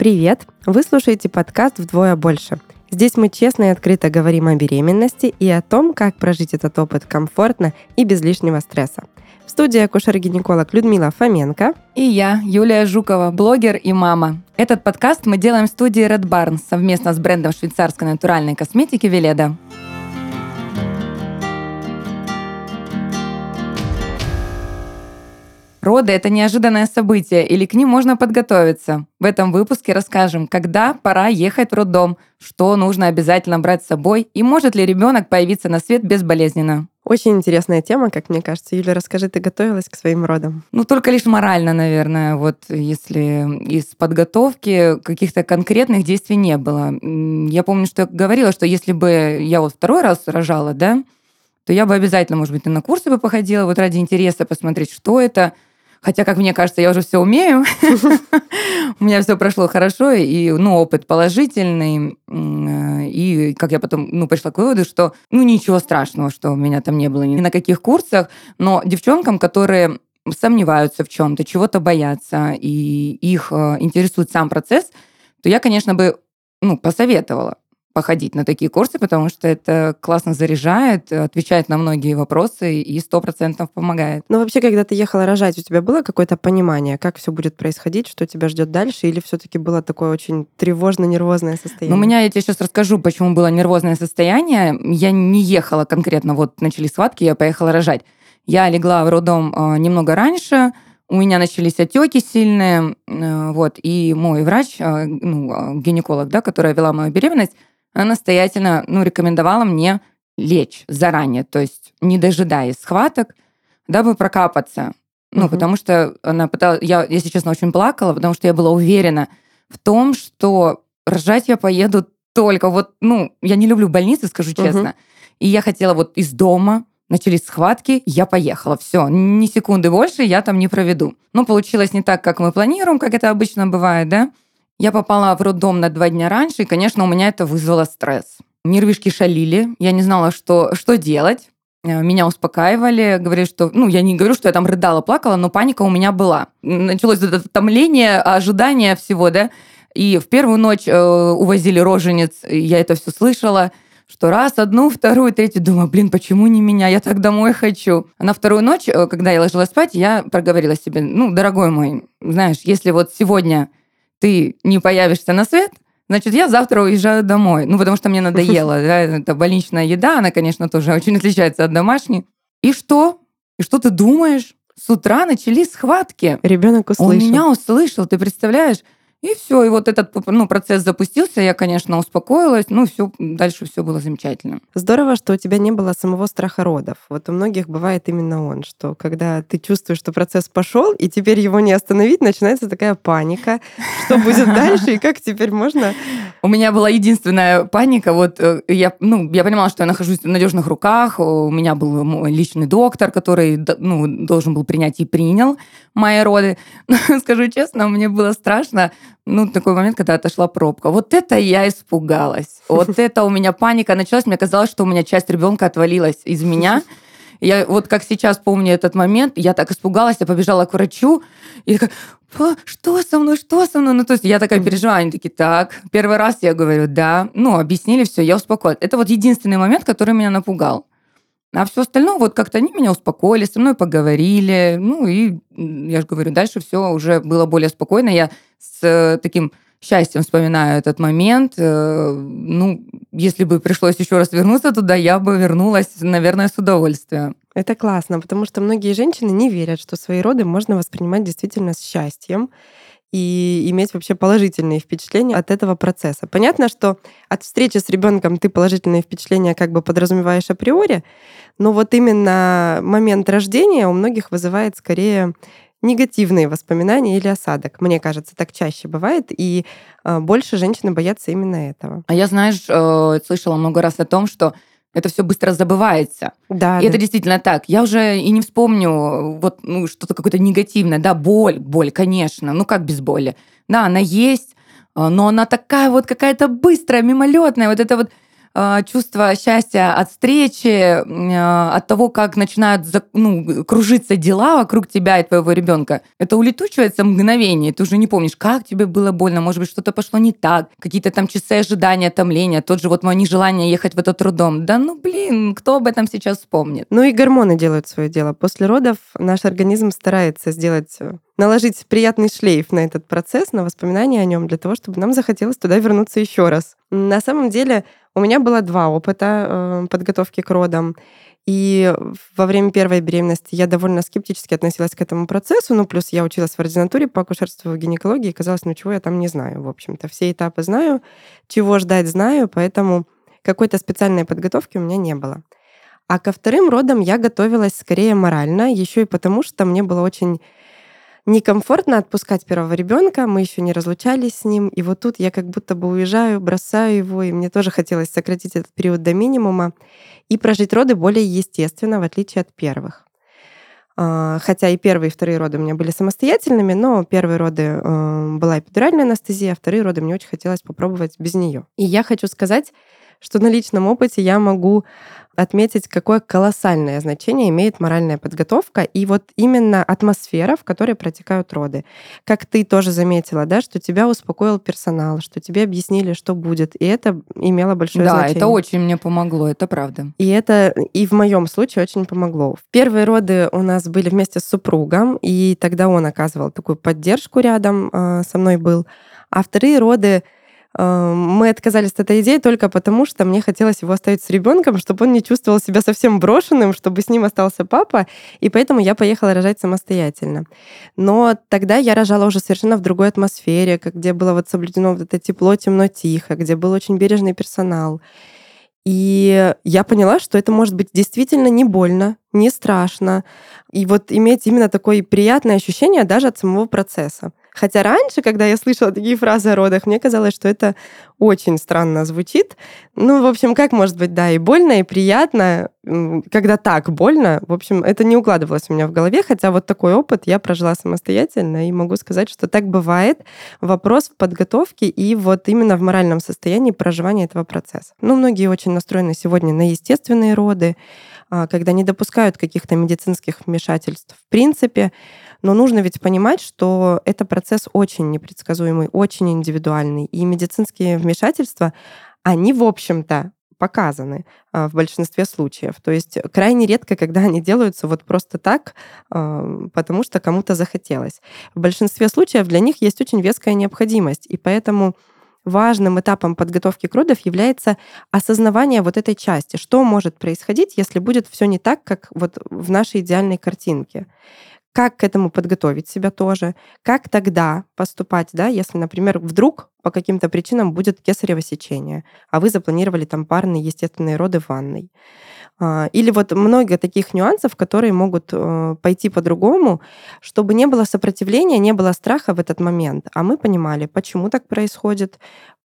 Привет! Вы слушаете подкаст «Вдвое больше». Здесь мы честно и открыто говорим о беременности и о том, как прожить этот опыт комфортно и без лишнего стресса. В студии акушер-гинеколог Людмила Фоменко. И я, Юлия Жукова, блогер и мама. Этот подкаст мы делаем в студии Red Barn совместно с брендом швейцарской натуральной косметики Веледа. Роды – это неожиданное событие, или к ним можно подготовиться. В этом выпуске расскажем, когда пора ехать в роддом, что нужно обязательно брать с собой и может ли ребенок появиться на свет безболезненно. Очень интересная тема, как мне кажется. Юля, расскажи, ты готовилась к своим родам? Ну, только лишь морально, наверное. Вот если из подготовки каких-то конкретных действий не было. Я помню, что я говорила, что если бы я вот второй раз рожала, да, то я бы обязательно, может быть, и на курсы бы походила, вот ради интереса посмотреть, что это – Хотя, как мне кажется, я уже все умею. У меня все прошло хорошо, и ну, опыт положительный. И как я потом ну, пришла к выводу, что ну ничего страшного, что у меня там не было ни на каких курсах. Но девчонкам, которые сомневаются в чем-то, чего-то боятся, и их э, интересует сам процесс, то я, конечно, бы ну, посоветовала походить на такие курсы, потому что это классно заряжает, отвечает на многие вопросы и сто процентов помогает. Но вообще, когда ты ехала рожать, у тебя было какое-то понимание, как все будет происходить, что тебя ждет дальше, или все-таки было такое очень тревожно-нервозное состояние? Ну, у меня, я тебе сейчас расскажу, почему было нервозное состояние. Я не ехала конкретно, вот начались схватки, я поехала рожать. Я легла в роддом э, немного раньше, у меня начались отеки сильные, э, вот, и мой врач, э, ну, гинеколог, да, которая вела мою беременность, она настоятельно ну, рекомендовала мне лечь заранее, то есть не дожидаясь схваток, дабы прокапаться. Ну, угу. потому что она пыталась... Я, если честно, очень плакала, потому что я была уверена в том, что рожать я поеду только вот... Ну, я не люблю больницы, скажу честно. Угу. И я хотела вот из дома, начались схватки, я поехала. Все, ни секунды больше я там не проведу. Ну, получилось не так, как мы планируем, как это обычно бывает, да? Я попала в роддом на два дня раньше, и, конечно, у меня это вызвало стресс. Нервишки шалили, я не знала, что, что делать. Э, меня успокаивали, говорили, что... Ну, я не говорю, что я там рыдала, плакала, но паника у меня была. Началось это томление, ожидание всего, да. И в первую ночь э, увозили роженец, я это все слышала, что раз, одну, вторую, третью, думаю, блин, почему не меня, я так домой хочу. А на вторую ночь, э, когда я ложилась спать, я проговорила себе, ну, дорогой мой, знаешь, если вот сегодня ты не появишься на свет, значит, я завтра уезжаю домой. Ну, потому что мне надоело. Да, это больничная еда, она, конечно, тоже очень отличается от домашней. И что? И что ты думаешь? С утра начались схватки. Ребенок услышал. Он меня услышал, ты представляешь? И все, и вот этот ну, процесс запустился, я, конечно, успокоилась, ну, все, дальше все было замечательно. Здорово, что у тебя не было самого страха родов. Вот у многих бывает именно он, что когда ты чувствуешь, что процесс пошел, и теперь его не остановить, начинается такая паника, что будет дальше, и как теперь можно... У меня была единственная паника, вот э, я, ну, я понимала, что я нахожусь в надежных руках, у меня был мой личный доктор, который, ну, должен был принять и принял мои роды. Но, скажу честно, мне было страшно, ну, такой момент, когда отошла пробка. Вот это я испугалась. Вот это у меня паника началась. Мне казалось, что у меня часть ребенка отвалилась из меня. Я вот как сейчас помню этот момент, я так испугалась, я побежала к врачу, и такая, что со мной, что со мной? Ну, то есть я такая переживаю, они такие, так, первый раз я говорю, да, ну, объяснили все, я успокоилась. Это вот единственный момент, который меня напугал. А все остальное, вот как-то они меня успокоили, со мной поговорили. Ну и, я же говорю, дальше все уже было более спокойно. Я с э, таким счастьем вспоминаю этот момент. Э, ну, если бы пришлось еще раз вернуться туда, я бы вернулась, наверное, с удовольствием. Это классно, потому что многие женщины не верят, что свои роды можно воспринимать действительно с счастьем и иметь вообще положительные впечатления от этого процесса. Понятно, что от встречи с ребенком ты положительные впечатления как бы подразумеваешь априори, но вот именно момент рождения у многих вызывает скорее негативные воспоминания или осадок. Мне кажется, так чаще бывает, и э, больше женщины боятся именно этого. А я, знаешь, э, слышала много раз о том, что это все быстро забывается. Да. И да. это действительно так. Я уже и не вспомню вот ну, что-то какое-то негативное. Да, боль, боль, конечно. Ну как без боли? Да, она есть, а, но она такая вот какая-то быстрая, мимолетная. Вот это вот чувство счастья от встречи, э, от того, как начинают ну, кружиться дела вокруг тебя и твоего ребенка, это улетучивается мгновение. Ты уже не помнишь, как тебе было больно, может быть, что-то пошло не так, какие-то там часы ожидания, томления, тот же вот мое нежелание ехать в этот трудом. Да ну блин, кто об этом сейчас вспомнит? Ну и гормоны делают свое дело. После родов наш организм старается сделать э, наложить приятный шлейф на этот процесс, на воспоминания о нем, для того, чтобы нам захотелось туда вернуться еще раз. На самом деле у меня было два опыта э, подготовки к родам. И во время первой беременности я довольно скептически относилась к этому процессу, ну, плюс я училась в ординатуре по акушерству и гинекологии, и казалось, ну, чего я там не знаю, в общем-то. Все этапы знаю, чего ждать знаю, поэтому какой-то специальной подготовки у меня не было. А ко вторым родам я готовилась скорее морально, еще и потому, что мне было очень некомфортно отпускать первого ребенка, мы еще не разлучались с ним, и вот тут я как будто бы уезжаю, бросаю его, и мне тоже хотелось сократить этот период до минимума и прожить роды более естественно, в отличие от первых. А, хотя и первые, и вторые роды у меня были самостоятельными, но первые роды э, была эпидуральная анестезия, а вторые роды мне очень хотелось попробовать без нее. И я хочу сказать, что на личном опыте я могу отметить, какое колоссальное значение имеет моральная подготовка и вот именно атмосфера, в которой протекают роды. Как ты тоже заметила, да, что тебя успокоил персонал, что тебе объяснили, что будет, и это имело большое да, значение. Да, это очень мне помогло, это правда. И это и в моем случае очень помогло. В первые роды у нас были вместе с супругом, и тогда он оказывал такую поддержку рядом э, со мной был. А вторые роды мы отказались от этой идеи только потому, что мне хотелось его оставить с ребенком, чтобы он не чувствовал себя совсем брошенным, чтобы с ним остался папа, и поэтому я поехала рожать самостоятельно. Но тогда я рожала уже совершенно в другой атмосфере, где было вот соблюдено вот это тепло, темно, тихо, где был очень бережный персонал. И я поняла, что это может быть действительно не больно, не страшно. И вот иметь именно такое приятное ощущение даже от самого процесса. Хотя раньше, когда я слышала такие фразы о родах, мне казалось, что это очень странно звучит. Ну, в общем, как может быть, да, и больно, и приятно, когда так больно. В общем, это не укладывалось у меня в голове, хотя вот такой опыт я прожила самостоятельно, и могу сказать, что так бывает. Вопрос в подготовке и вот именно в моральном состоянии проживания этого процесса. Ну, многие очень настроены сегодня на естественные роды, а, когда не допускают каких-то медицинских вмешательств в принципе, но нужно ведь понимать, что это процесс очень непредсказуемый, очень индивидуальный. И медицинские вмешательства, они, в общем-то, показаны а, в большинстве случаев. То есть крайне редко, когда они делаются вот просто так, потому что кому-то захотелось. В большинстве случаев для них есть очень веская необходимость, и поэтому важным этапом подготовки к родов является осознавание вот этой части, что может происходить, если будет все не так, как вот в нашей идеальной картинке как к этому подготовить себя тоже, как тогда поступать, да, если, например, вдруг по каким-то причинам будет кесарево сечение, а вы запланировали там парные естественные роды в ванной. А, или вот много таких нюансов, которые могут э, пойти по-другому, чтобы не было сопротивления, не было страха в этот момент, а мы понимали, почему так происходит,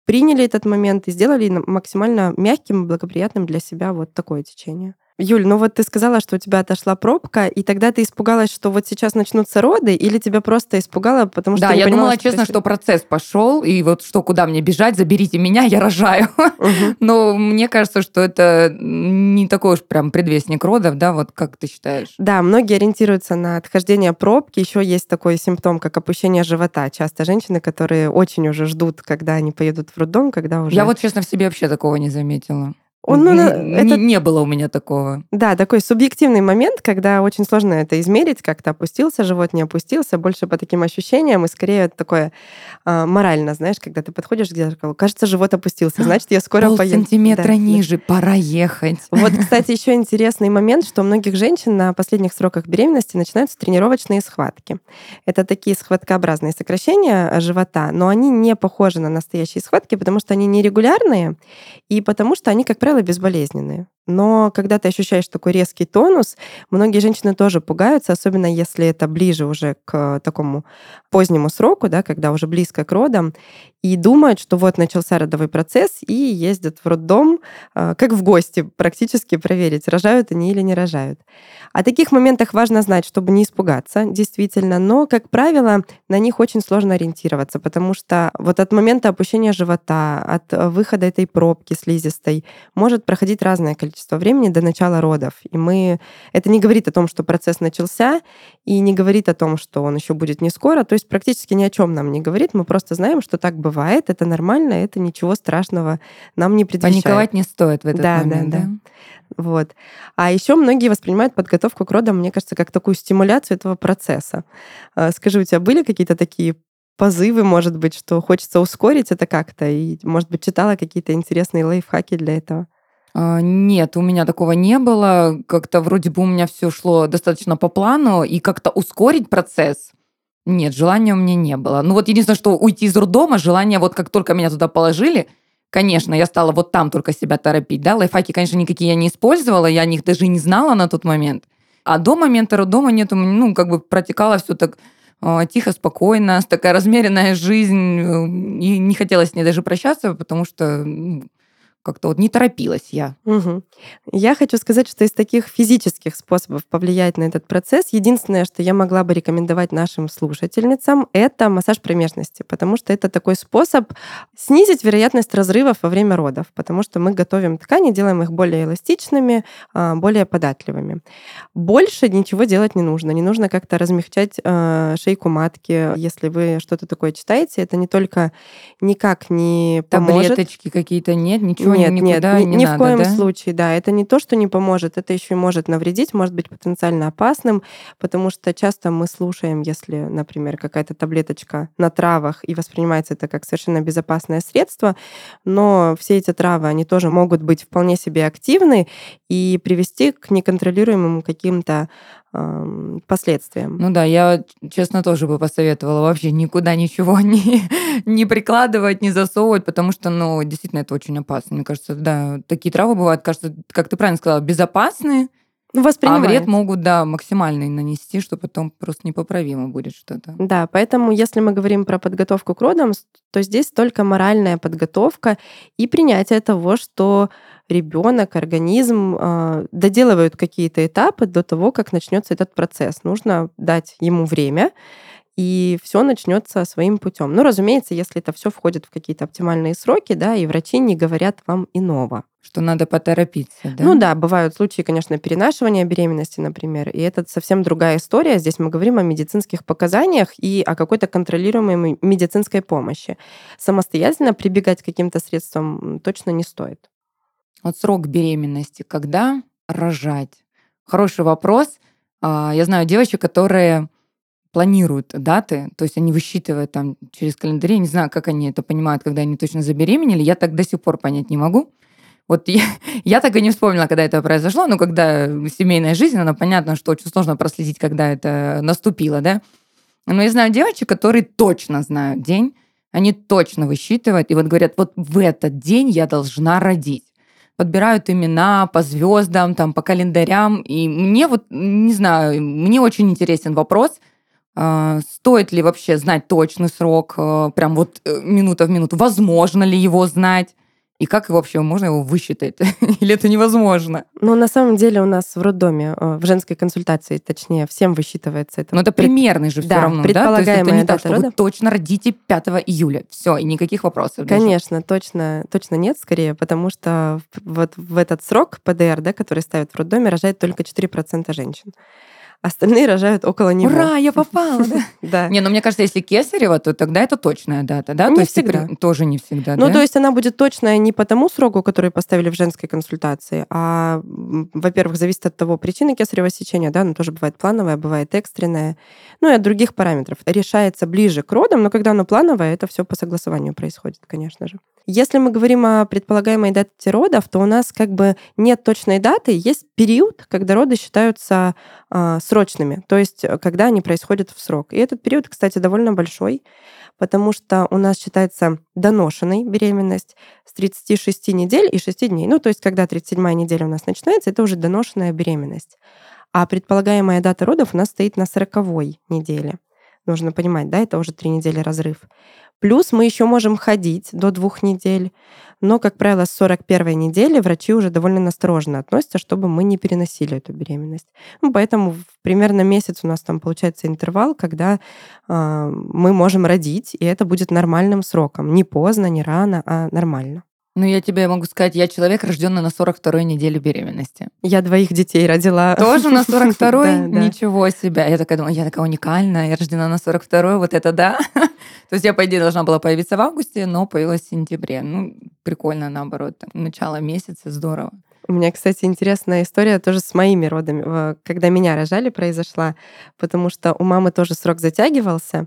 приняли этот момент и сделали максимально мягким и благоприятным для себя вот такое течение. Юль, ну вот ты сказала, что у тебя отошла пробка, и тогда ты испугалась, что вот сейчас начнутся роды, или тебя просто испугало, потому что Да, я понимала, думала, что честно, что процесс пошел, и вот что, куда мне бежать, заберите меня, я рожаю. Угу. Но мне кажется, что это не такой уж прям предвестник родов, да, вот как ты считаешь? Да, многие ориентируются на отхождение пробки. Еще есть такой симптом, как опущение живота. Часто женщины, которые очень уже ждут, когда они поедут в роддом, когда уже... Я вот, честно, в себе вообще такого не заметила. Он, ну, не, это... не было у меня такого. Да, такой субъективный момент, когда очень сложно это измерить, как-то опустился живот, не опустился, больше по таким ощущениям, и скорее это такое э, морально, знаешь, когда ты подходишь к зеркалу, кажется, живот опустился, значит, я скоро Пол поеду. сантиметра да. ниже, пора ехать. Вот, кстати, еще интересный момент, что у многих женщин на последних сроках беременности начинаются тренировочные схватки. Это такие схваткообразные сокращения живота, но они не похожи на настоящие схватки, потому что они нерегулярные, и потому что они, как правило, правило, безболезненные. Но когда ты ощущаешь такой резкий тонус, многие женщины тоже пугаются, особенно если это ближе уже к такому позднему сроку, да, когда уже близко к родам, и думают, что вот начался родовой процесс, и ездят в роддом, а, как в гости, практически проверить, рожают они или не рожают. О таких моментах важно знать, чтобы не испугаться, действительно, но, как правило, на них очень сложно ориентироваться, потому что вот от момента опущения живота, от выхода этой пробки слизистой может проходить разное количество количество времени до начала родов. И мы... Это не говорит о том, что процесс начался, и не говорит о том, что он еще будет не скоро. То есть практически ни о чем нам не говорит. Мы просто знаем, что так бывает, это нормально, это ничего страшного нам не предвещает. Паниковать не стоит в этот да, момент, да? Да, Вот. А еще многие воспринимают подготовку к родам, мне кажется, как такую стимуляцию этого процесса. А, скажи, у тебя были какие-то такие позывы, может быть, что хочется ускорить это как-то? И, может быть, читала какие-то интересные лайфхаки для этого? А, нет, у меня такого не было. Как-то вроде бы у меня все шло достаточно по плану, и как-то ускорить процесс нет, желания у меня не было. Ну вот единственное, что уйти из роддома, желание вот как только меня туда положили, конечно, я стала вот там только себя торопить, да, лайфхаки, конечно, никакие я не использовала, я о них даже не знала на тот момент. А до момента роддома нет, ну, как бы протекало все так э, тихо, спокойно, такая размеренная жизнь, э, и не хотелось с ней даже прощаться, потому что ну, как-то вот не торопилась я. Угу. Я хочу сказать, что из таких физических способов повлиять на этот процесс, единственное, что я могла бы рекомендовать нашим слушательницам, это массаж промежности, потому что это такой способ снизить вероятность разрывов во время родов, потому что мы готовим ткани, делаем их более эластичными, а, более податливыми. Больше ничего делать не нужно. Не нужно как-то размягчать а, шейку матки. Если вы что-то такое читаете, это не только никак не поможет. Таблеточки какие-то нет, ничего нет, нет, ни, не ни надо, в коем да? случае, да. Это не то, что не поможет, это еще и может навредить, может быть потенциально опасным, потому что часто мы слушаем, если, например, какая-то таблеточка на травах и воспринимается это как совершенно безопасное средство, но все эти травы, они тоже могут быть вполне себе активны и привести к неконтролируемым каким-то последствиям. Ну да, я, честно, тоже бы посоветовала вообще никуда ничего не, не прикладывать, не засовывать, потому что, ну, действительно, это очень опасно. Мне кажется, да, такие травы бывают, кажется, как ты правильно сказала, безопасные, ну, а вред могут, да, максимальный нанести, что потом просто непоправимо будет что-то. Да, поэтому если мы говорим про подготовку к родам, то здесь только моральная подготовка и принятие того, что ребенок, организм э, доделывают какие-то этапы до того, как начнется этот процесс. Нужно дать ему время, и все начнется своим путем. Ну, разумеется, если это все входит в какие-то оптимальные сроки, да, и врачи не говорят вам иного. Что надо поторопиться, да? Ну да, бывают случаи, конечно, перенашивания беременности, например, и это совсем другая история. Здесь мы говорим о медицинских показаниях и о какой-то контролируемой медицинской помощи. Самостоятельно прибегать к каким-то средствам точно не стоит. Вот срок беременности, когда рожать? Хороший вопрос. А, я знаю девочек, которые планируют даты, то есть они высчитывают там через календарь, я не знаю, как они это понимают, когда они точно забеременели, я так до сих пор понять не могу. Вот я, я так и не вспомнила, когда это произошло, но когда семейная жизнь, она понятно, что очень сложно проследить, когда это наступило, да. Но я знаю девочек, которые точно знают день, они точно высчитывают, и вот говорят, вот в этот день я должна родить подбирают имена по звездам, там, по календарям. И мне вот, не знаю, мне очень интересен вопрос, а, стоит ли вообще знать точный срок, а, прям вот э, минута в минуту, возможно ли его знать, и как вообще можно его высчитать? Или это невозможно? Ну, на самом деле у нас в роддоме, э, в женской консультации, точнее, всем высчитывается это. Но это Пред... примерный же все да, равно, предполагаемая да? То есть это не так, что рода? вы точно родите 5 июля. Все, и никаких вопросов. Конечно, даже. точно, точно нет, скорее, потому что вот в этот срок ПДР, да, который ставят в роддоме, рожает только 4% женщин остальные рожают около него. Ура, я попала, да? Да. Не, ну мне кажется, если кесарево, то тогда это точная дата, да? Не всегда. Тоже не всегда, Ну, то есть она будет точная не по тому сроку, который поставили в женской консультации, а, во-первых, зависит от того причины кесарево сечения, да, оно тоже бывает плановое, бывает экстренное, ну и от других параметров. Решается ближе к родам, но когда оно плановое, это все по согласованию происходит, конечно же. Если мы говорим о предполагаемой дате родов, то у нас как бы нет точной даты, есть период, когда роды считаются э, бессрочными, то есть э, когда они происходят в срок. И этот период, кстати, довольно большой, потому что у нас считается доношенной беременность с 36 недель и 6 дней. Ну, то есть когда 37 неделя у нас начинается, это уже доношенная беременность. А предполагаемая дата родов у нас стоит на 40 неделе. Нужно понимать, да, это уже три недели разрыв. Плюс мы еще можем ходить до двух недель, но, как правило, с 41 недели врачи уже довольно настороженно относятся, чтобы мы не переносили эту беременность. Ну, поэтому примерно месяц у нас там получается интервал, когда э, мы можем родить, и это будет нормальным сроком. Не поздно, не рано, а нормально. Ну, я тебе могу сказать, я человек, рожденный на 42-й неделе беременности. Я двоих детей родила. Тоже на 42-й? Ничего себе. Я такая думаю, я такая уникальная, я рождена на 42-й, вот это да. То есть я, по идее, должна была появиться в августе, но появилась в сентябре. Ну, прикольно, наоборот. Начало месяца, здорово. У меня, кстати, интересная история тоже с моими родами, когда меня рожали, произошла, потому что у мамы тоже срок затягивался,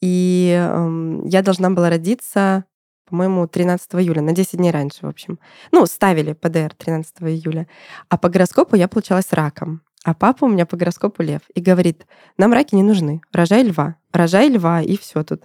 и э, я должна была родиться по-моему, 13 июля, на 10 дней раньше, в общем. Ну, ставили ПДР 13 июля. А по гороскопу я получалась раком. А папа у меня по гороскопу лев. И говорит, нам раки не нужны, рожай льва рожай льва, и все тут.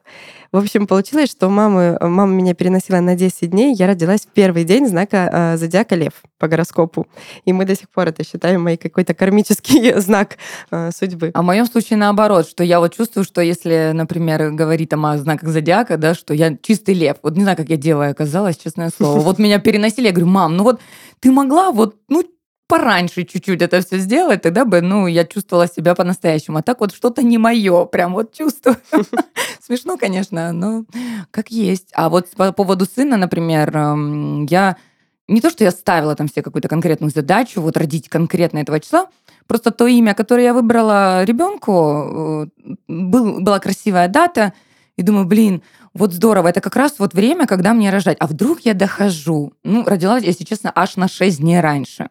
В общем, получилось, что мама, мама меня переносила на 10 дней, я родилась в первый день знака э, зодиака лев по гороскопу. И мы до сих пор это считаем мой какой-то кармический знак э, судьбы. А в моем случае наоборот, что я вот чувствую, что если, например, говорит о знаках зодиака, да, что я чистый лев. Вот не знаю, как я делаю, оказалось, честное слово. Вот меня переносили, я говорю, мам, ну вот ты могла вот, ну, пораньше чуть-чуть это все сделать, тогда бы, ну, я чувствовала себя по-настоящему. А так вот что-то не мое, прям вот чувствую. Смешно, конечно, но как есть. А вот по поводу сына, например, эм, я не то, что я ставила там себе какую-то конкретную задачу, вот родить конкретно этого числа, просто то имя, которое я выбрала ребенку, э, был, была красивая дата, и думаю, блин, вот здорово, это как раз вот время, когда мне рожать. А вдруг я дохожу? Ну, родилась, если честно, аж на 6 дней раньше.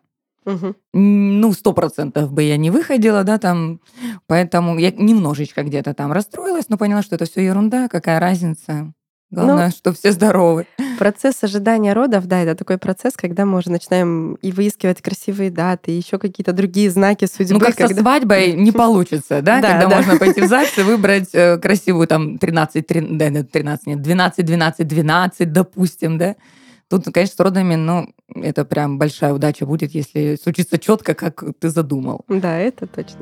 Угу. Ну, сто процентов бы я не выходила, да, там, поэтому я немножечко где-то там расстроилась, но поняла, что это все ерунда, какая разница. Главное, ну, что все здоровы. Процесс ожидания родов, да, это такой процесс, когда мы уже начинаем и выискивать красивые даты, и еще какие-то другие знаки судьбы. Ну, как когда... со свадьбой не получится, да, когда можно пойти в ЗАГС и выбрать э, красивую там 13, 13, нет, 12, 12, 12, допустим, да. Тут, конечно, с родами, ну, это прям большая удача будет, если случится четко, как ты задумал. Да, это точно.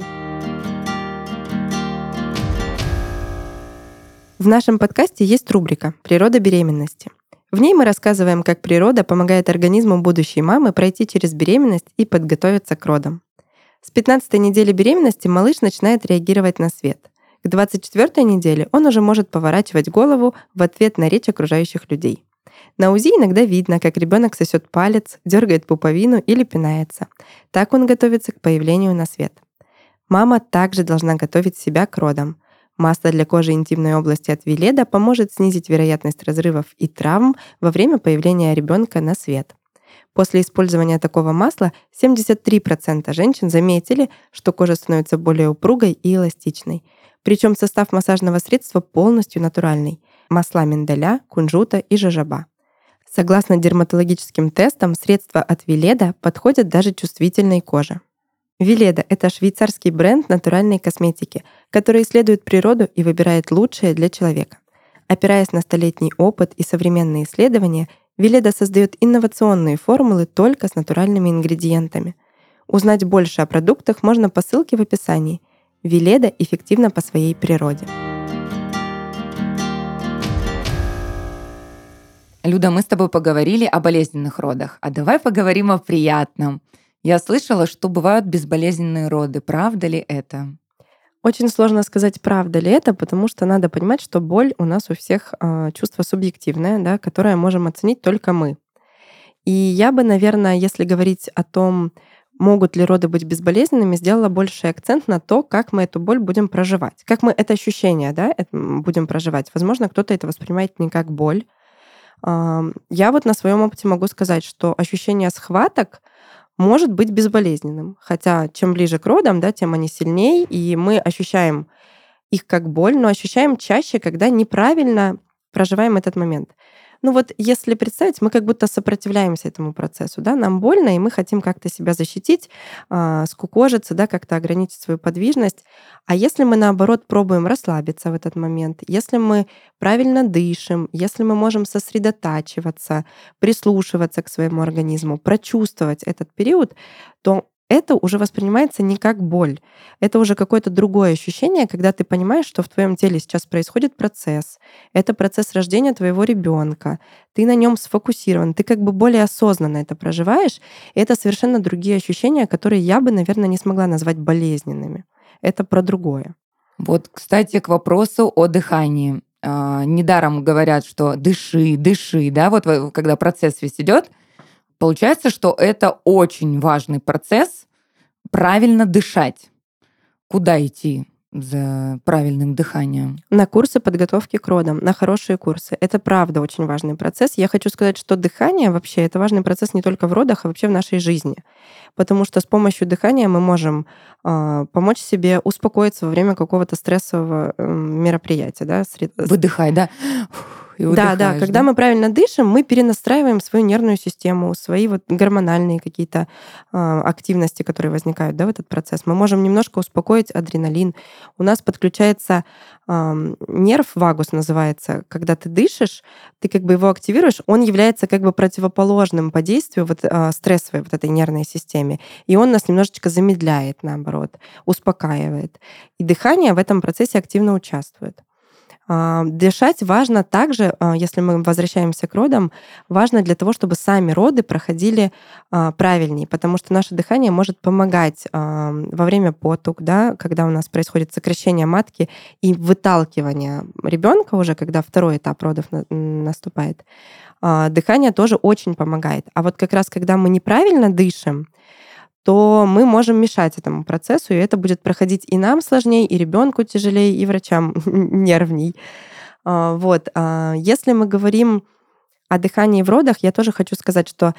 В нашем подкасте есть рубрика «Природа беременности». В ней мы рассказываем, как природа помогает организму будущей мамы пройти через беременность и подготовиться к родам. С 15 недели беременности малыш начинает реагировать на свет. К 24 неделе он уже может поворачивать голову в ответ на речь окружающих людей. На УЗИ иногда видно, как ребенок сосет палец, дергает пуповину или пинается. Так он готовится к появлению на свет. Мама также должна готовить себя к родам. Масло для кожи интимной области от Виледа поможет снизить вероятность разрывов и травм во время появления ребенка на свет. После использования такого масла 73% женщин заметили, что кожа становится более упругой и эластичной. Причем состав массажного средства полностью натуральный масла миндаля, кунжута и жожоба. Согласно дерматологическим тестам, средства от Виледа подходят даже чувствительной коже. Виледа — это швейцарский бренд натуральной косметики, который исследует природу и выбирает лучшее для человека. Опираясь на столетний опыт и современные исследования, Виледа создает инновационные формулы только с натуральными ингредиентами. Узнать больше о продуктах можно по ссылке в описании. Виледа эффективна по своей природе. Люда, мы с тобой поговорили о болезненных родах, а давай поговорим о приятном. Я слышала, что бывают безболезненные роды. Правда ли это? Очень сложно сказать, правда ли это, потому что надо понимать, что боль у нас у всех э, чувство субъективное, да, которое можем оценить только мы. И я бы, наверное, если говорить о том, могут ли роды быть безболезненными, сделала больший акцент на то, как мы эту боль будем проживать, как мы это ощущение да, будем проживать. Возможно, кто-то это воспринимает не как боль, я вот на своем опыте могу сказать, что ощущение схваток может быть безболезненным. Хотя чем ближе к родам, да, тем они сильнее, и мы ощущаем их как боль, но ощущаем чаще, когда неправильно проживаем этот момент. Ну вот если представить, мы как будто сопротивляемся этому процессу, да, нам больно, и мы хотим как-то себя защитить, э, скукожиться, да, как-то ограничить свою подвижность. А если мы, наоборот, пробуем расслабиться в этот момент, если мы правильно дышим, если мы можем сосредотачиваться, прислушиваться к своему организму, прочувствовать этот период, то это уже воспринимается не как боль. Это уже какое-то другое ощущение, когда ты понимаешь, что в твоем теле сейчас происходит процесс. Это процесс рождения твоего ребенка. Ты на нем сфокусирован. Ты как бы более осознанно это проживаешь. И это совершенно другие ощущения, которые я бы, наверное, не смогла назвать болезненными. Это про другое. Вот, кстати, к вопросу о дыхании. А, недаром говорят, что дыши, дыши, да, вот когда процесс весь идет, Получается, что это очень важный процесс правильно дышать. Куда идти? за правильным дыханием? На курсы подготовки к родам, на хорошие курсы. Это правда очень важный процесс. Я хочу сказать, что дыхание вообще это важный процесс не только в родах, а вообще в нашей жизни. Потому что с помощью дыхания мы можем э, помочь себе успокоиться во время какого-то стрессового э, мероприятия. Да? Выдыхай, да? И Да, да. Когда да? мы правильно дышим, мы перенастраиваем свою нервную систему, свои вот гормональные какие-то э, активности, которые возникают да, в этот процесс. Мы можем немножко успокоить адреналин. У нас подключается э, нерв вагус называется. Когда ты дышишь, ты как бы его активируешь, он является как бы противоположным по действию вот, э, стрессовой вот этой нервной системе. И он нас немножечко замедляет, наоборот, успокаивает. И дыхание в этом процессе активно участвует. А, дышать важно также, а, если мы возвращаемся к родам, важно для того, чтобы сами роды проходили а, правильнее, потому что наше дыхание может помогать во время потуг, да, когда у нас происходит сокращение матки и выталкивание ребенка уже, когда второй этап родов наступает. Дыхание тоже очень помогает. А вот как раз когда мы неправильно дышим, то мы можем мешать этому процессу, и это будет проходить и нам сложнее, и ребенку тяжелее, и врачам нервней. А, вот. А, если мы говорим о дыхании в родах, я тоже хочу сказать, что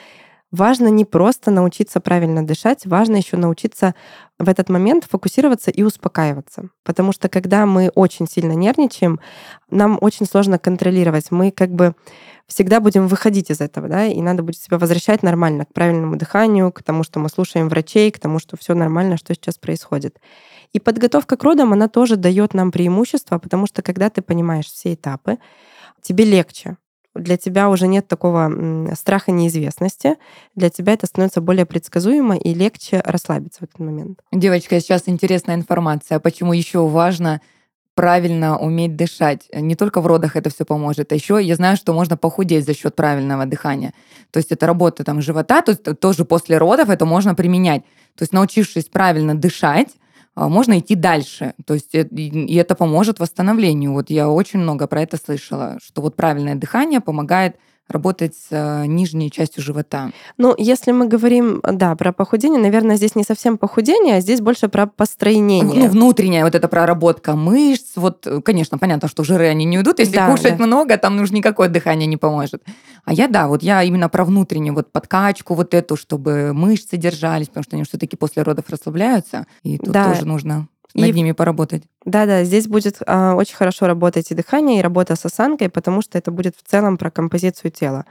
важно не просто научиться правильно дышать, важно еще научиться в этот момент фокусироваться и успокаиваться. Потому что когда мы очень сильно нервничаем, нам очень сложно контролировать. Мы как бы всегда будем выходить из этого, да, и надо будет себя возвращать нормально к правильному дыханию, к тому, что мы слушаем врачей, к тому, что все нормально, что сейчас происходит. И подготовка к родам, она тоже дает нам преимущество, потому что когда ты понимаешь все этапы, тебе легче. Для тебя уже нет такого страха неизвестности. Для тебя это становится более предсказуемо и легче расслабиться в этот момент. Девочка, сейчас интересная информация. Почему еще важно правильно уметь дышать. Не только в родах это все поможет, а еще я знаю, что можно похудеть за счет правильного дыхания. То есть это работа там живота, то есть тоже после родов это можно применять. То есть научившись правильно дышать, можно идти дальше. То есть и это поможет восстановлению. Вот я очень много про это слышала, что вот правильное дыхание помогает работать с э, нижней частью живота. Ну, если мы говорим, да, про похудение, наверное, здесь не совсем похудение, а здесь больше про построение. Ну, внутренняя вот эта проработка мышц. Вот, конечно, понятно, что жиры они не уйдут. Если да, кушать да. много, там уж никакое дыхание не поможет. А я, да, вот я именно про внутреннюю вот подкачку вот эту, чтобы мышцы держались, потому что они все-таки после родов расслабляются. И тут да. тоже нужно над и... ними поработать. Да-да, здесь будет э, очень хорошо работать и дыхание, и работа с осанкой, потому что это будет в целом про композицию тела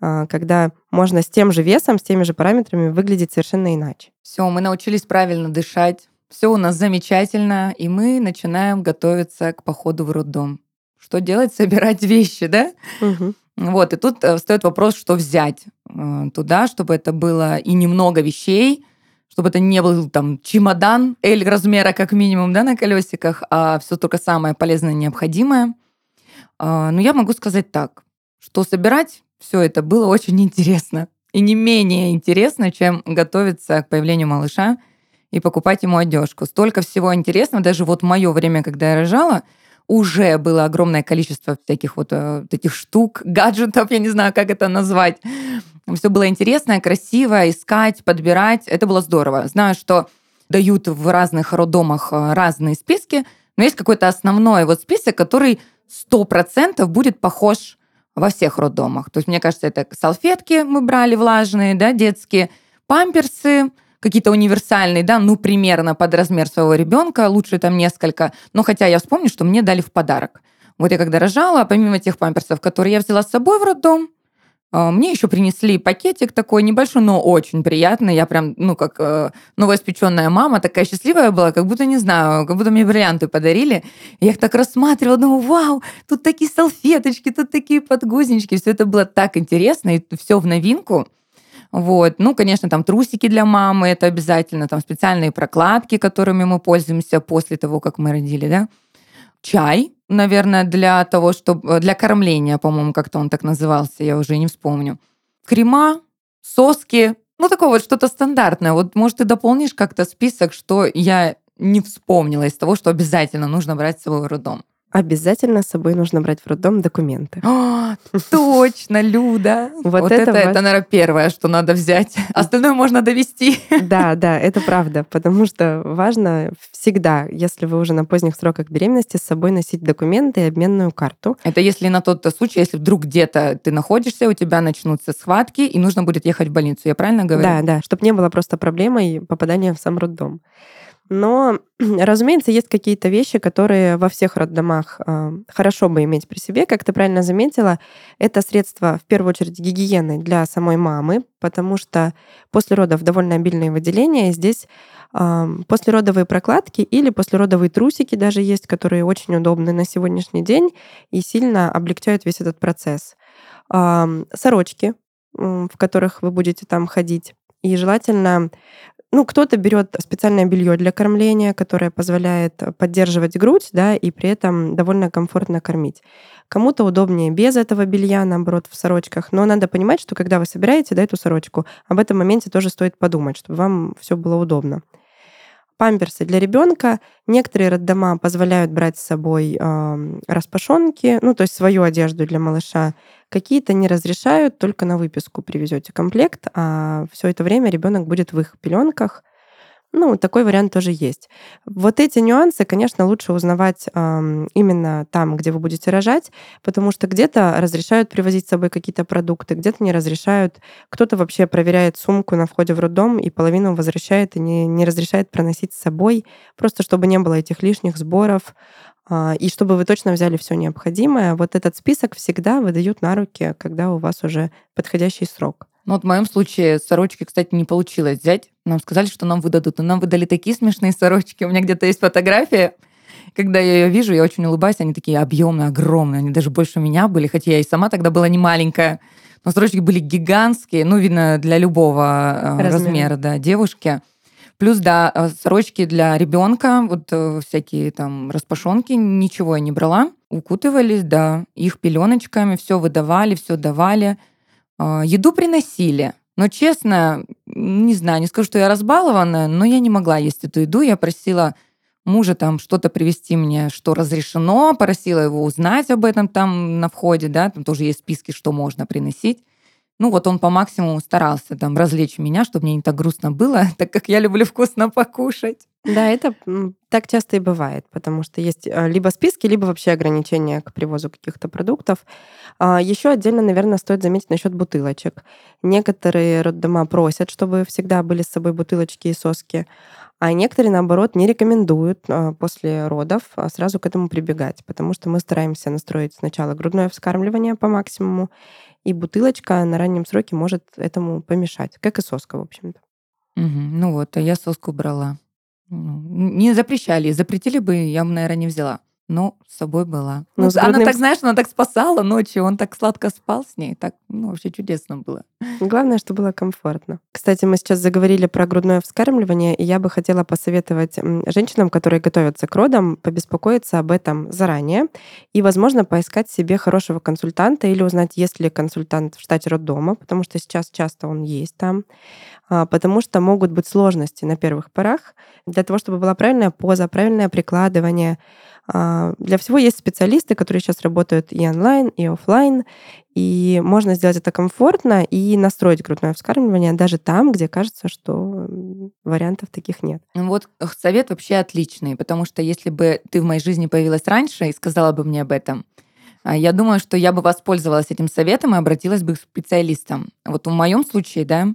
э, когда можно с тем же весом, с теми же параметрами выглядеть совершенно иначе. Все, мы научились правильно дышать, все у нас замечательно, и мы начинаем готовиться к походу в роддом. Что делать? Собирать вещи, да? Угу. Вот, и тут э, встает вопрос, что взять э, туда, чтобы это было и немного вещей, чтобы это не был там чемодан L размера как минимум, да, на колесиках, а все только самое полезное необходимое. А, но я могу сказать так, что собирать все это было очень интересно. И не менее интересно, чем готовиться к появлению малыша и покупать ему одежку. Столько всего интересного. Даже вот мое время, когда я рожала, уже было огромное количество всяких вот, э, этих штук, гаджетов, я не знаю, как это назвать, все было интересно, красиво, искать, подбирать. Это было здорово. Знаю, что дают в разных роддомах э, разные списки, но есть какой-то основной вот список, который 100% будет похож во всех роддомах. То есть, мне кажется, это салфетки мы брали влажные, да, детские, памперсы, какие-то универсальные, да, ну, примерно под размер своего ребенка, лучше там несколько. Но хотя я вспомню, что мне дали в подарок. Вот я когда рожала, помимо тех памперсов, которые я взяла с собой в роддом, а, мне еще принесли пакетик такой небольшой, но очень приятный. Я прям, ну, как э, новоиспеченная мама, такая счастливая была, как будто, не знаю, как будто мне бриллианты подарили. Я их так рассматривала, думаю, вау, тут такие салфеточки, тут такие подгузнички. Все это было так интересно, и все в новинку. Вот. Ну, конечно, там трусики для мамы, это обязательно, там специальные прокладки, которыми мы пользуемся после того, как мы родили, да. Чай, наверное, для того, чтобы... Э, для кормления, по-моему, как-то он так назывался, я уже не вспомню. Крема, соски, ну, такое вот что-то стандартное. Вот, может, ты дополнишь как-то список, что я не вспомнила из того, что обязательно нужно брать с собой в роддом. Обязательно с собой нужно брать в роддом документы. О, точно, Люда. Вот, вот это, это, это, наверное, первое, что надо взять. Остальное можно довести. Да, да, это правда, потому что важно всегда, если вы уже на поздних сроках беременности, с собой носить документы и обменную карту. Это если на тот случай, если вдруг где-то ты находишься, у тебя начнутся схватки, и нужно будет ехать в больницу. Я правильно говорю? Да, да, чтобы не было просто проблемой попадания в сам роддом. Но, разумеется, есть какие-то вещи, которые во всех роддомах э, хорошо бы иметь при себе. Как ты правильно заметила, это средства, в первую очередь, гигиены для самой мамы, потому что после родов довольно обильные выделения. Здесь э, послеродовые прокладки или послеродовые трусики даже есть, которые очень удобны на сегодняшний день и сильно облегчают весь этот процесс. Э, сорочки, в которых вы будете там ходить. И желательно ну, кто-то берет специальное белье для кормления, которое позволяет поддерживать грудь, да, и при этом довольно комфортно кормить. Кому-то удобнее без этого белья, наоборот, в сорочках. Но надо понимать, что когда вы собираете да, эту сорочку, об этом моменте тоже стоит подумать, чтобы вам все было удобно памперсы для ребенка. Некоторые роддома позволяют брать с собой э, распашонки, ну, то есть свою одежду для малыша. Какие-то не разрешают, только на выписку привезете комплект, а все это время ребенок будет в их пеленках. Ну, такой вариант тоже есть. Вот эти нюансы, конечно, лучше узнавать э, именно там, где вы будете рожать, потому что где-то разрешают привозить с собой какие-то продукты, где-то не разрешают. Кто-то вообще проверяет сумку на входе в роддом и половину возвращает и не, не разрешает проносить с собой, просто чтобы не было этих лишних сборов. Э, и чтобы вы точно взяли все необходимое, вот этот список всегда выдают на руки, когда у вас уже подходящий срок. Ну, вот в моем случае сорочки, кстати, не получилось взять. Нам сказали, что нам выдадут. Но нам выдали такие смешные сорочки. У меня где-то есть фотография. Когда я ее вижу, я очень улыбаюсь. Они такие объемные, огромные. Они даже больше меня были, хотя я и сама тогда была не маленькая. Но сорочки были гигантские. Ну, видно, для любого э, Размер. размера, да, девушки. Плюс, да, э, сорочки для ребенка, вот э, всякие там распашонки, ничего я не брала. Укутывались, да, их пеленочками, все выдавали, все давали. А, еду приносили. Но честно, не знаю, не скажу, что я разбалованная, но я не могла есть эту еду. Я просила мужа там что-то привезти мне, что разрешено, просила его узнать об этом там на входе, да, там тоже есть списки, что можно приносить. Ну вот он по максимуму старался там развлечь меня, чтобы мне не так грустно было, так как я люблю вкусно покушать. Да, это так часто и бывает, потому что есть э, либо списки, либо вообще ограничения к привозу каких-то продуктов. А, Еще отдельно, наверное, стоит заметить насчет бутылочек. Некоторые роддома просят, чтобы всегда были с собой бутылочки и соски, а некоторые, наоборот, не рекомендуют а, после родов а, сразу к этому прибегать, потому что мы стараемся настроить сначала грудное вскармливание по максимуму, и бутылочка на раннем сроке может этому помешать, как и соска, в общем-то. Угу. Ну вот, а я соску брала. Ну, не запрещали. Запретили бы, я бы, наверное, не взяла. Но с собой была. Ну, ну, грудным... Она так, знаешь, она так спасала ночью, он так сладко спал с ней. Так, ну, вообще чудесно было. Главное, что было комфортно. Кстати, мы сейчас заговорили про грудное вскармливание, и я бы хотела посоветовать женщинам, которые готовятся к родам, побеспокоиться об этом заранее и, возможно, поискать себе хорошего консультанта или узнать, есть ли консультант в штате роддома, потому что сейчас часто он есть там. А, потому что могут быть сложности на первых порах. Для того, чтобы была правильная поза, правильное прикладывание, для всего есть специалисты, которые сейчас работают и онлайн, и офлайн, и можно сделать это комфортно и настроить грудное вскармливание даже там, где кажется, что вариантов таких нет. Вот совет вообще отличный, потому что если бы ты в моей жизни появилась раньше и сказала бы мне об этом, а, я думаю, что я бы воспользовалась этим советом и обратилась бы к специалистам. Вот в моем случае, да,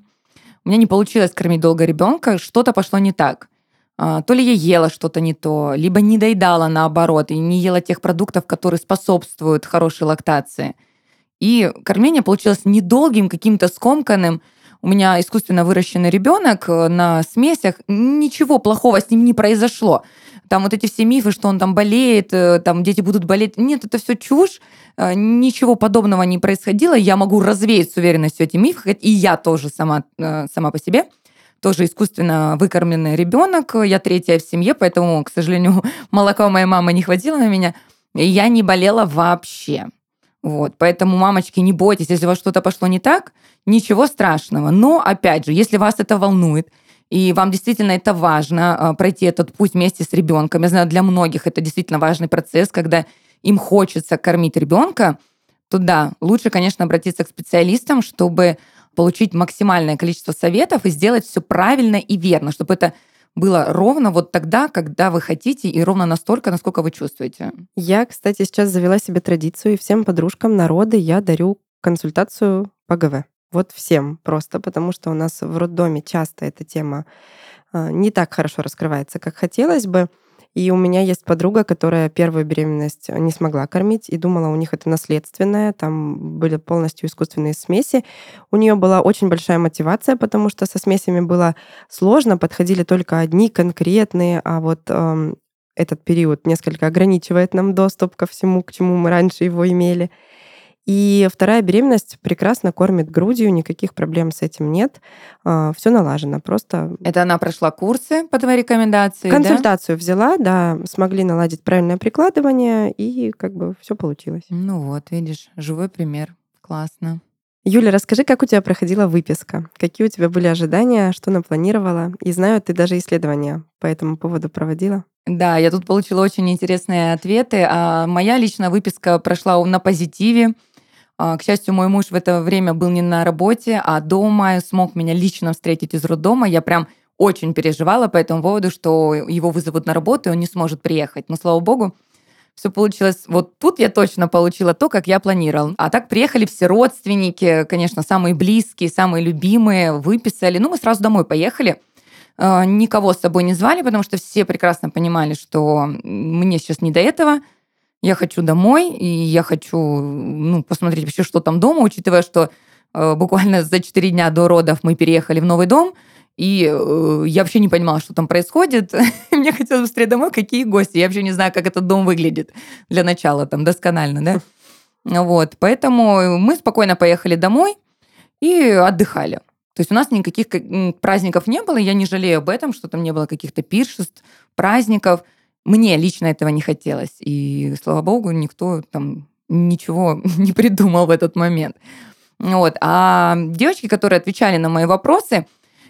у меня не получилось кормить долго ребенка, что-то пошло не так. А, то ли я ела что-то не то, либо не доедала наоборот, и не ела тех продуктов, которые способствуют хорошей лактации. И кормление получилось недолгим, каким-то скомканным. У меня искусственно выращенный ребенок э, на смесях, ничего плохого с ним не произошло. Там вот эти все мифы, что он там болеет, э, там дети будут болеть. Нет, это все чушь. Э, ничего подобного не происходило. Я могу развеять с уверенностью эти мифы, и я тоже сама, сама по себе тоже искусственно выкормленный ребенок. Я третья в семье, поэтому, к сожалению, молока у моей мамы не хватило на меня. И я не болела вообще. Вот, поэтому, мамочки, не бойтесь, если у вас что-то пошло не так, ничего страшного. Но, опять же, если вас это волнует, и вам действительно это важно, а, пройти этот путь вместе с ребенком, я знаю, для многих это действительно важный процесс, когда им хочется кормить ребенка, то да, лучше, конечно, обратиться к специалистам, чтобы получить максимальное количество советов и сделать все правильно и верно, чтобы это было ровно вот тогда, когда вы хотите, и ровно настолько, насколько вы чувствуете. Я, кстати, сейчас завела себе традицию, и всем подружкам народы я дарю консультацию по ГВ. Вот всем просто, потому что у нас в роддоме часто эта тема а, не так хорошо раскрывается, как хотелось бы. И у меня есть подруга, которая первую беременность не смогла кормить и думала, у них это наследственное, там были полностью искусственные смеси. У нее была очень большая мотивация, потому что со смесями было сложно, подходили только одни конкретные, а вот эм, этот период несколько ограничивает нам доступ ко всему, к чему мы раньше его имели. И вторая беременность прекрасно кормит грудью, никаких проблем с этим нет. А, Все налажено, просто... Это она прошла курсы по твоей рекомендации, Консультацию да? взяла, да, смогли наладить правильное прикладывание, и как бы все получилось. Ну вот, видишь, живой пример. Классно. Юля, расскажи, как у тебя проходила выписка? Какие у тебя были ожидания, что напланировала? И знаю, ты даже исследования по этому поводу проводила. Да, я тут получила очень интересные ответы. А моя личная выписка прошла на позитиве. А, к счастью, мой муж в это время был не на работе, а дома, смог меня лично встретить из роддома. Я прям очень переживала по этому поводу, что его вызовут на работу, и он не сможет приехать. Но, слава богу, все получилось. Вот тут я точно получила то, как я планировал. А так приехали все родственники, конечно, самые близкие, самые любимые, выписали. Ну, мы сразу домой поехали. А, никого с собой не звали, потому что все прекрасно понимали, что мне сейчас не до этого я хочу домой, и я хочу ну, посмотреть вообще, что там дома, учитывая, что э, буквально за 4 дня до родов мы переехали в новый дом, и э, я вообще не понимала, что там происходит. Мне хотелось быстрее домой, какие гости. Я вообще не знаю, как этот дом выглядит для начала, там, досконально, да? Вот, поэтому мы спокойно поехали домой и отдыхали. То есть у нас никаких праздников не было, я не жалею об этом, что там не было каких-то пиршеств, праздников. Мне лично этого не хотелось. И, слава богу, никто там ничего не придумал в этот момент. Вот. А девочки, которые отвечали на мои вопросы,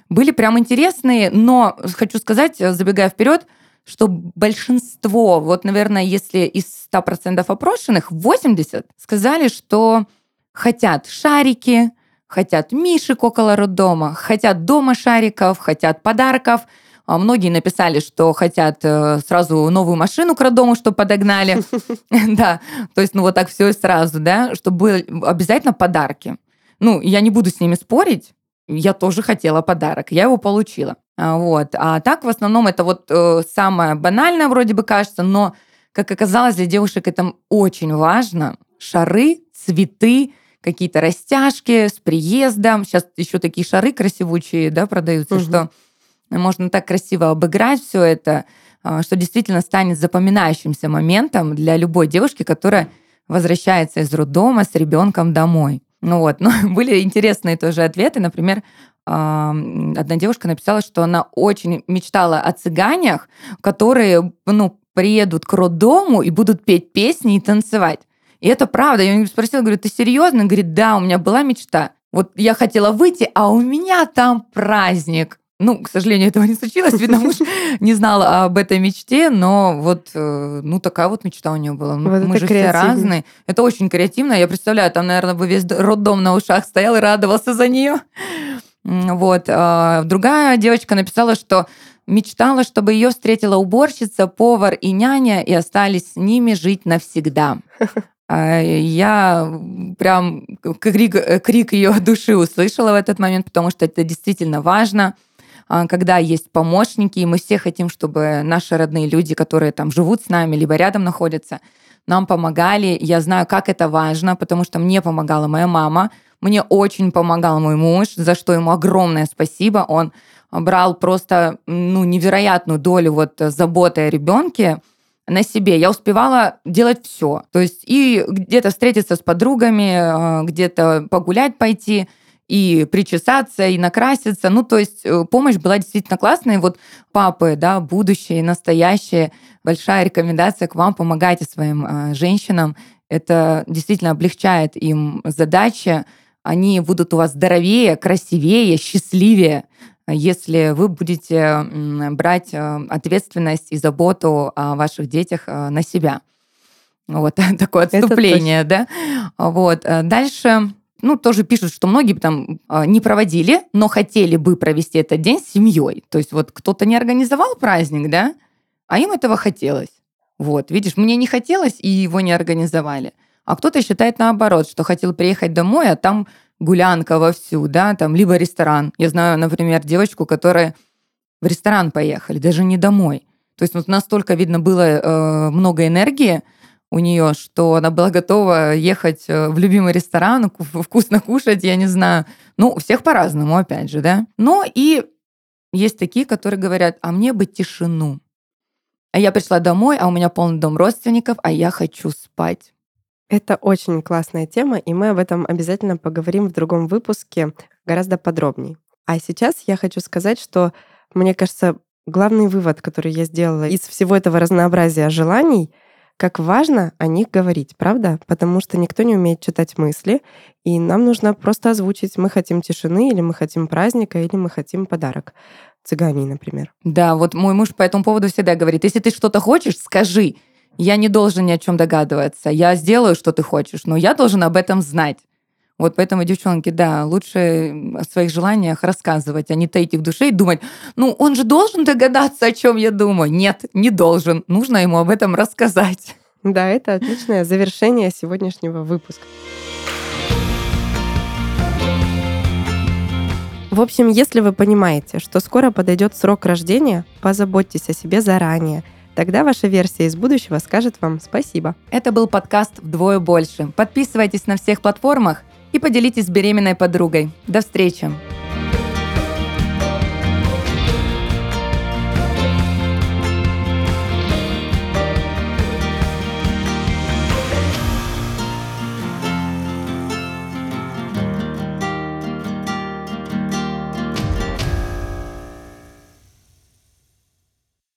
были прям интересные, но хочу сказать, забегая вперед, что большинство, вот, наверное, если из 100% опрошенных, 80 сказали, что хотят шарики, хотят мишек около роддома, хотят дома шариков, хотят подарков – многие написали, что хотят э, сразу новую машину к роддому, чтобы подогнали. Да, то есть, ну вот так все сразу, да, чтобы обязательно подарки. Ну, я не буду с ними спорить, я тоже хотела подарок, я его получила. А, вот. А так, в основном, это вот э, самое банальное вроде бы кажется, но, как оказалось, для девушек это очень важно. Шары, цветы, какие-то растяжки с приездом. Сейчас еще такие шары красивучие, да, продаются, угу. что можно так красиво обыграть все это, а, что действительно станет запоминающимся моментом для любой девушки, которая возвращается из роддома с ребенком домой. Ну вот, но были интересные тоже ответы. Например, одна девушка написала, что она очень мечтала о цыганях, которые, ну, приедут к роддому и будут петь песни и танцевать. И это правда. Я спросила, говорю, ты серьезно? Говорит, да, у меня была мечта. Вот я хотела выйти, а у меня там праздник. Ну, к сожалению, этого не случилось. Видно, муж не знал об этой мечте, но вот, э, ну, такая вот мечта у нее была. Вот Мы же все разные. Это очень креативно. Я представляю, там, наверное, бы весь роддом на ушах стоял и радовался за нее. Вот. А другая девочка написала, что мечтала, чтобы ее встретила уборщица, повар и няня, и остались с ними жить навсегда. А я прям крик, крик ее души услышала в этот момент, потому что это действительно важно. А, когда есть помощники, и мы все хотим, чтобы наши родные люди, которые там живут с нами, либо рядом находятся, нам помогали. Я знаю, как это важно, потому что мне помогала моя мама, мне очень помогал мой муж, за что ему огромное спасибо. Он брал просто ну, невероятную долю вот заботы о ребенке на себе. Я успевала делать все. То есть и где-то встретиться с подругами, а, где-то погулять пойти, и причесаться, и накраситься. Ну, то есть э, помощь была действительно классная. И вот папы, да, будущее, настоящее, большая рекомендация к вам, помогайте своим э, женщинам. Это действительно облегчает им задачи. Они будут у вас здоровее, красивее, счастливее, если вы будете брать э, ответственность и заботу о ваших детях э, на себя. Вот такое отступление, да. Вот. Дальше ну, тоже пишут, что многие там а, не проводили, но хотели бы провести этот день с семьей. То есть вот кто-то не организовал праздник, да, а им этого хотелось. Вот, видишь, мне не хотелось, и его не организовали. А кто-то считает наоборот, что хотел приехать домой, а там гулянка вовсю, да, там либо ресторан. Я знаю, например, девочку, которая в ресторан поехали, даже не домой. То есть вот настолько, видно, было э, много энергии, у нее, что она была готова ехать э, в любимый ресторан, вкусно кушать, я не знаю. Ну, у всех по-разному, опять же, да. Но и есть такие, которые говорят, а мне бы тишину. А я пришла домой, а у меня полный дом родственников, а я хочу спать. Это очень классная тема, и мы об этом обязательно поговорим в другом выпуске гораздо подробнее. А сейчас я хочу сказать, что, мне кажется, главный вывод, который я сделала из всего этого разнообразия желаний — как важно о них говорить, правда? Потому что никто не умеет читать мысли, и нам нужно просто озвучить, мы хотим тишины, или мы хотим праздника, или мы хотим подарок. Цыгане, например. Да, вот мой муж по этому поводу всегда говорит, если ты что-то хочешь, скажи. Я не должен ни о чем догадываться. Я сделаю, что ты хочешь, но я должен об этом знать. Вот поэтому, девчонки, да, лучше о своих желаниях рассказывать, а не таить их в душе и думать, ну, он же должен догадаться, о чем я думаю. Нет, не должен. Нужно ему об этом рассказать. Да, это отличное завершение сегодняшнего выпуска. В общем, если вы понимаете, что скоро подойдет срок рождения, позаботьтесь о себе заранее. Тогда ваша версия из будущего скажет вам спасибо. Это был подкаст «Вдвое больше». Подписывайтесь на всех платформах и поделитесь с беременной подругой. До встречи!